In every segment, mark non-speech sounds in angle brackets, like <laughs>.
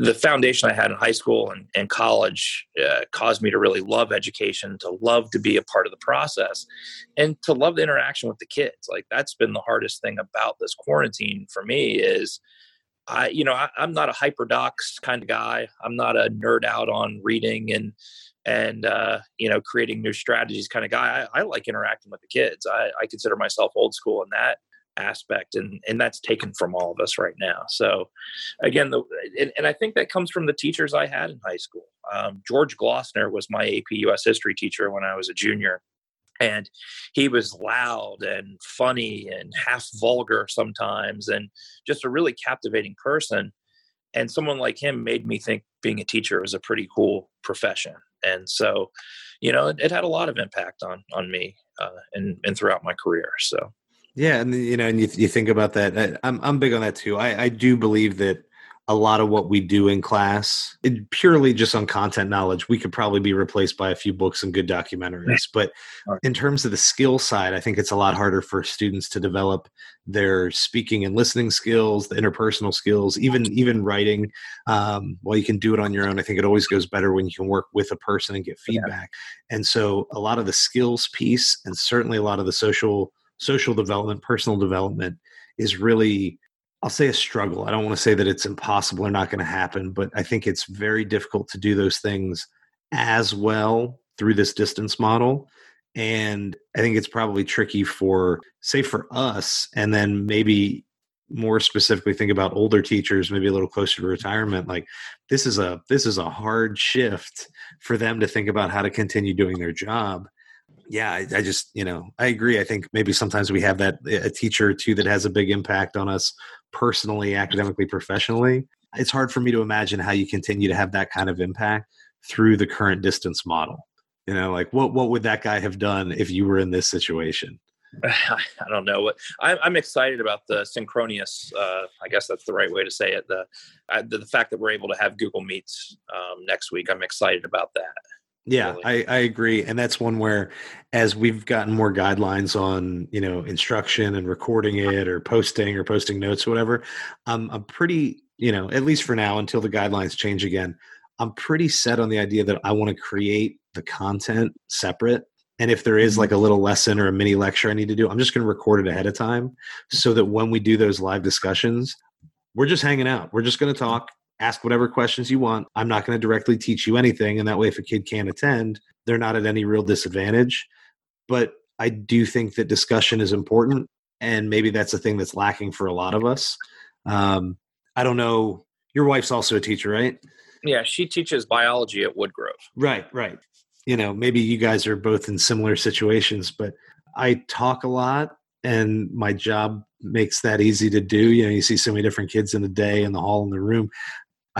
the foundation I had in high school and, and college uh, caused me to really love education, to love to be a part of the process, and to love the interaction with the kids. Like that's been the hardest thing about this quarantine for me is I, you know, I, am not a HyperDocs kind of guy. I'm not a nerd out on reading and and uh, you know creating new strategies kind of guy. I, I like interacting with the kids. I, I consider myself old school in that aspect and and that's taken from all of us right now. So again the and, and i think that comes from the teachers i had in high school. Um, george glossner was my ap us history teacher when i was a junior and he was loud and funny and half vulgar sometimes and just a really captivating person. And someone like him made me think being a teacher was a pretty cool profession. And so you know it, it had a lot of impact on on me uh, and and throughout my career. So yeah, and you know, and you, you think about that. I'm I'm big on that too. I, I do believe that a lot of what we do in class, it, purely just on content knowledge, we could probably be replaced by a few books and good documentaries. But in terms of the skill side, I think it's a lot harder for students to develop their speaking and listening skills, the interpersonal skills, even even writing. Um, while you can do it on your own, I think it always goes better when you can work with a person and get feedback. Yeah. And so, a lot of the skills piece, and certainly a lot of the social social development, personal development is really, I'll say a struggle. I don't want to say that it's impossible or not going to happen, but I think it's very difficult to do those things as well through this distance model. And I think it's probably tricky for, say, for us, and then maybe more specifically think about older teachers maybe a little closer to retirement like this is a this is a hard shift for them to think about how to continue doing their job yeah, I, I, just you know I agree. I think maybe sometimes we have that a teacher or two that has a big impact on us personally, academically, professionally. It's hard for me to imagine how you continue to have that kind of impact through the current distance model. You know, like what what would that guy have done if you were in this situation? <laughs> I don't know I'm, excited about the synchronous. Uh, I guess that's the right way to say it. The, uh, the, the fact that we're able to have Google Meets um, next week. I'm excited about that. Yeah, really. I, I agree. And that's one where as we've gotten more guidelines on, you know, instruction and recording it or posting or posting notes or whatever, I'm I'm pretty, you know, at least for now until the guidelines change again, I'm pretty set on the idea that I want to create the content separate. And if there is like mm-hmm. a little lesson or a mini lecture I need to do, I'm just going to record it ahead of time so that when we do those live discussions, we're just hanging out. We're just going to talk ask whatever questions you want. I'm not going to directly teach you anything. And that way, if a kid can't attend, they're not at any real disadvantage. But I do think that discussion is important. And maybe that's a thing that's lacking for a lot of us. Um, I don't know. Your wife's also a teacher, right? Yeah, she teaches biology at Woodgrove. Right, right. You know, maybe you guys are both in similar situations, but I talk a lot and my job makes that easy to do. You know, you see so many different kids in the day in the hall in the room.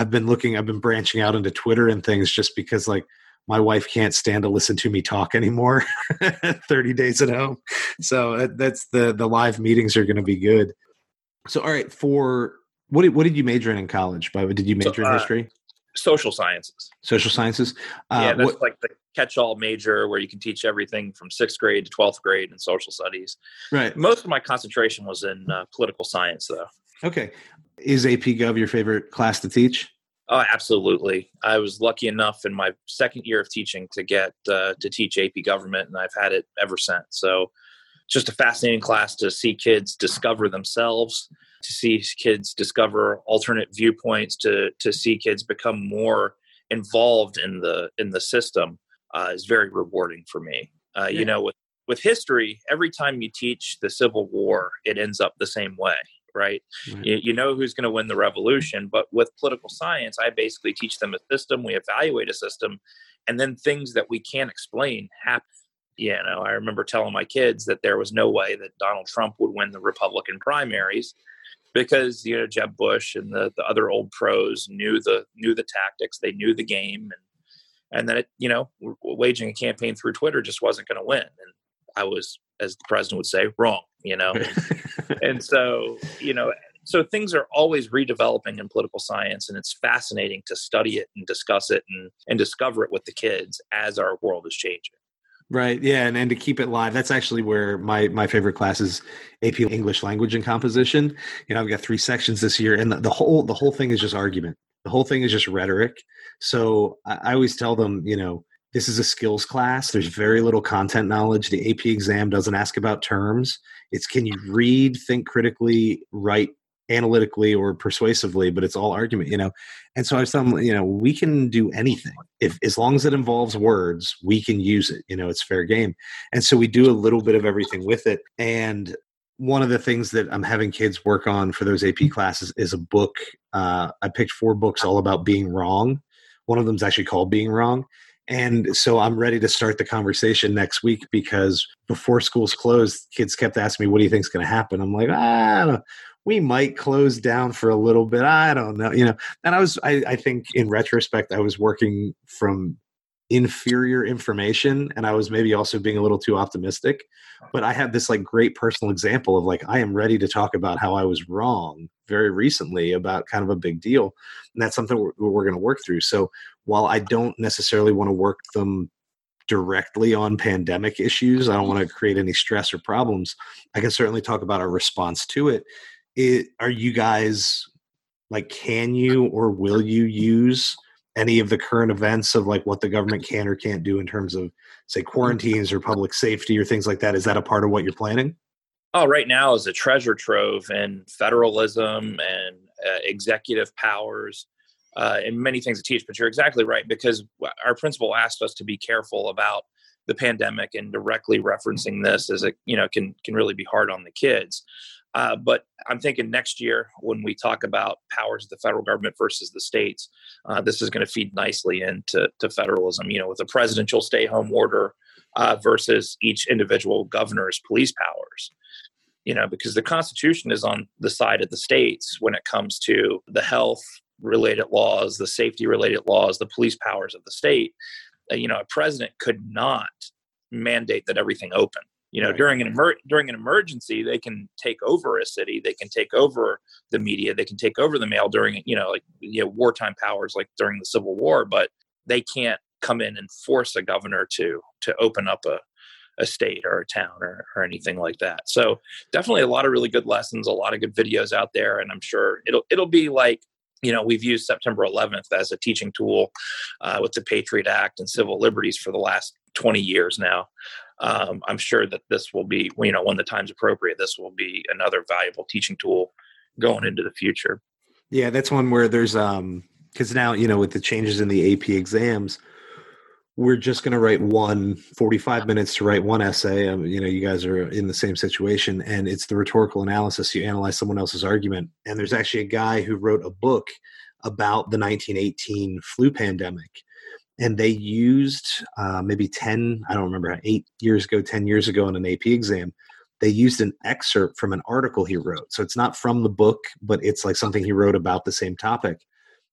I've been looking, I've been branching out into Twitter and things just because like my wife can't stand to listen to me talk anymore <laughs> 30 days at home. So uh, that's the, the live meetings are going to be good. So, all right, for what did, what did you major in in college? By did you major so, uh, in history? Social sciences. Social sciences. Uh, yeah, that's what, like the catch-all major where you can teach everything from sixth grade to twelfth grade in social studies. Right. Most of my concentration was in uh, political science, though. Okay. Is AP Gov your favorite class to teach? Oh, absolutely. I was lucky enough in my second year of teaching to get uh, to teach AP Government, and I've had it ever since. So, just a fascinating class to see kids discover themselves, to see kids discover alternate viewpoints, to to see kids become more involved in the in the system uh, is very rewarding for me. Uh, yeah. You know, with with history, every time you teach the Civil War, it ends up the same way right? right. You, you, know who's going to win the revolution. But with political science, I basically teach them a system, we evaluate a system, and then things that we can't explain happen. You know, I remember telling my kids that there was no way that Donald Trump would win the Republican primaries because you know Jeb Bush and the, the other old pros knew the knew the tactics, they knew the game, and and that it, you know waging a campaign through Twitter just wasn't going to win. And I was, as the president would say, wrong. You know, <laughs> and so you know so things are always redeveloping in political science and it's fascinating to study it and discuss it and, and discover it with the kids as our world is changing right yeah and, and to keep it live that's actually where my my favorite class is ap english language and composition you know i've got three sections this year and the, the whole the whole thing is just argument The whole thing is just rhetoric. So I, I always tell them, you know, this is a skills class. There's very little content knowledge. The AP exam doesn't ask about terms. It's can you read, think critically, write analytically or persuasively, but it's all argument, you know. And so I was telling you know, we can do anything if as long as it involves words, we can use it. You know, it's fair game. And so we do a little bit of everything with it. And one of the things that I'm having kids work on for those AP classes is a book. Uh, I picked four books all about being wrong. One of them is actually called Being Wrong. And so I'm ready to start the conversation next week because before school's closed, kids kept asking me, "What do you think's going to happen?" I'm like, ah, we might close down for a little bit. I don't know, you know. And I was, I, I think, in retrospect, I was working from inferior information and i was maybe also being a little too optimistic but i had this like great personal example of like i am ready to talk about how i was wrong very recently about kind of a big deal and that's something we're, we're going to work through. So while i don't necessarily want to work them directly on pandemic issues i don't want to create any stress or problems i can certainly talk about our response to it, it are you guys like can you or will you use any of the current events of like what the government can or can't do in terms of say quarantines or public safety or things like that is that a part of what you're planning? Oh right now is a treasure trove and federalism and uh, executive powers uh, and many things to teach but you're exactly right because our principal asked us to be careful about the pandemic and directly referencing this as it you know can can really be hard on the kids uh, but I'm thinking next year when we talk about powers of the federal government versus the states, uh, this is going to feed nicely into to federalism. You know, with a presidential stay-home order uh, versus each individual governor's police powers. You know, because the Constitution is on the side of the states when it comes to the health related laws, the safety related laws, the police powers of the state. Uh, you know, a president could not mandate that everything open you know right. during an emer- during an emergency they can take over a city they can take over the media they can take over the mail during you know like you know wartime powers like during the civil war but they can't come in and force a governor to to open up a a state or a town or, or anything like that so definitely a lot of really good lessons a lot of good videos out there and i'm sure it'll it'll be like you know we've used september 11th as a teaching tool uh, with the patriot act and civil liberties for the last 20 years now um, I'm sure that this will be, you know, when the time's appropriate, this will be another valuable teaching tool going into the future. Yeah, that's one where there's um because now you know with the changes in the AP exams, we're just going to write one 45 minutes to write one essay. Um, you know, you guys are in the same situation, and it's the rhetorical analysis. You analyze someone else's argument, and there's actually a guy who wrote a book about the 1918 flu pandemic and they used uh, maybe 10 i don't remember eight years ago 10 years ago in an ap exam they used an excerpt from an article he wrote. So it's not from the book but it's like something he wrote about the same topic.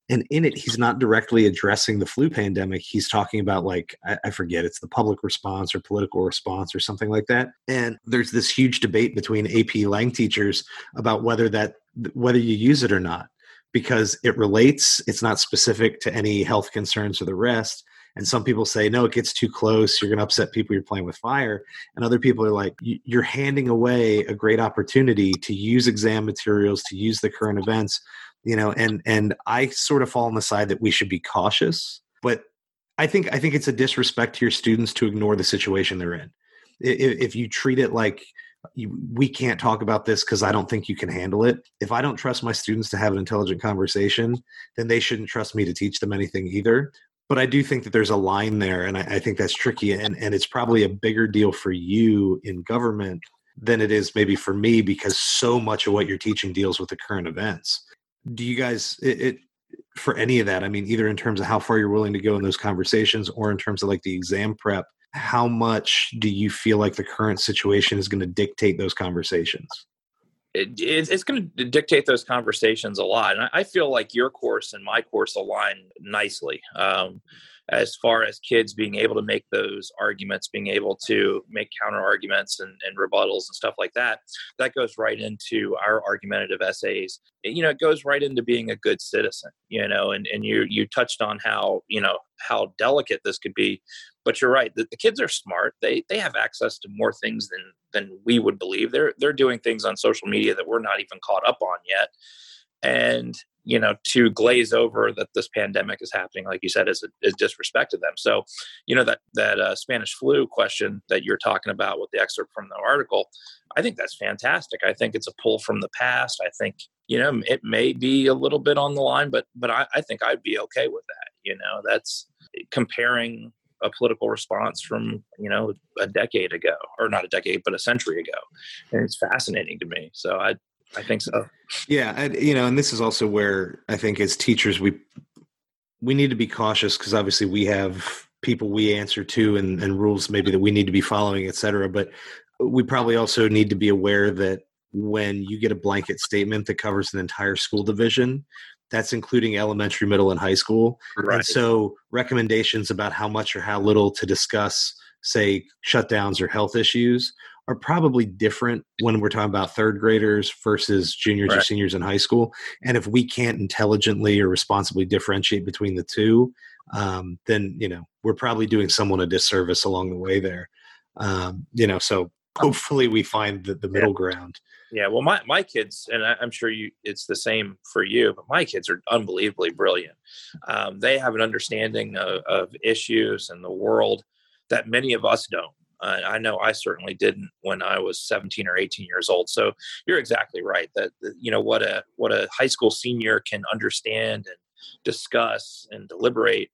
And in it he's not directly addressing the flu pandemic. He's talking about like I, I, forget it's the public response or political response or something like that. And there's this huge debate between ap lang teachers about whether that whether you use it or not because it relates. It's not specific to any health concerns or the rest. And some people say, no, it gets too close. You're going to upset people. You're playing with fire. And other people are like, you're handing away a great opportunity to use exam materials, to use the current events, you know. And and I sort of fall on the side that we should be cautious, but I think I think it's a disrespect to your students to ignore the situation they're in. If, if you treat it like we can't talk about this because I don't think you can handle it. If I don't trust my students to have an intelligent conversation, then they shouldn't trust me to teach them anything either. But I do think that there's a line there, and I, I think that's tricky. And, and it's probably a bigger deal for you in government than it is maybe for me because so much of what you're teaching deals with the current events. Do you guys, it, it for any of that, I mean, either in terms of how far you're willing to go in those conversations or in terms of like the exam prep, how much do you feel like the current situation is going to dictate those conversations? It, it's going to dictate those conversations a lot. And I feel like your course and my course align nicely. Um, as far as kids being able to make those arguments, being able to make counter arguments and, and, rebuttals and stuff like that, that goes right into our argumentative essays. You know, it goes right into being a good citizen, you know, and, and you you touched on how, you know, how delicate this could be. But you're right, the, the kids are smart. They they have access to more things than than we would believe. They're they're doing things on social media that we're not even caught up on yet. And you know to glaze over that this pandemic is happening like you said is, is disrespect to them so you know that that uh, spanish flu question that you're talking about with the excerpt from the article i think that's fantastic i think it's a pull from the past i think you know it may be a little bit on the line but but i, I think i'd be okay with that you know that's comparing a political response from you know a decade ago or not a decade but a century ago and it's fascinating to me so i I think so. Yeah, I, you know, and this is also where I think as teachers we we need to be cautious because obviously we have people we answer to and, and rules maybe that we need to be following, et cetera. But we probably also need to be aware that when you get a blanket statement that covers an entire school division, that's including elementary, middle, and high school. Right. And so recommendations about how much or how little to discuss, say, shutdowns or health issues are probably different when we're talking about third graders versus juniors right. or seniors in high school. And if we can't intelligently or responsibly differentiate between the two, um, then you know we're probably doing someone a disservice along the way there. Um, you know, so hopefully we find the, the middle yeah. ground. Yeah, well, my my kids, and I, am sure you, it's the same for you, but my kids are unbelievably brilliant. Um, they have an understanding of, of issues and the world that many of us don't. Uh, I know I certainly didn't when I was 17 or 18 years old. So you're exactly right that, that you know what a what a high school senior can understand and discuss and deliberate.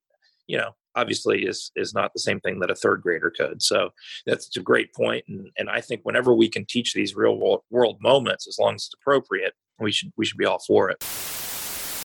You know, obviously is is not the same thing that a third grader could. So that's a great point, and and I think whenever we can teach these real world, world moments, as long as it's appropriate, we should we should be all for it.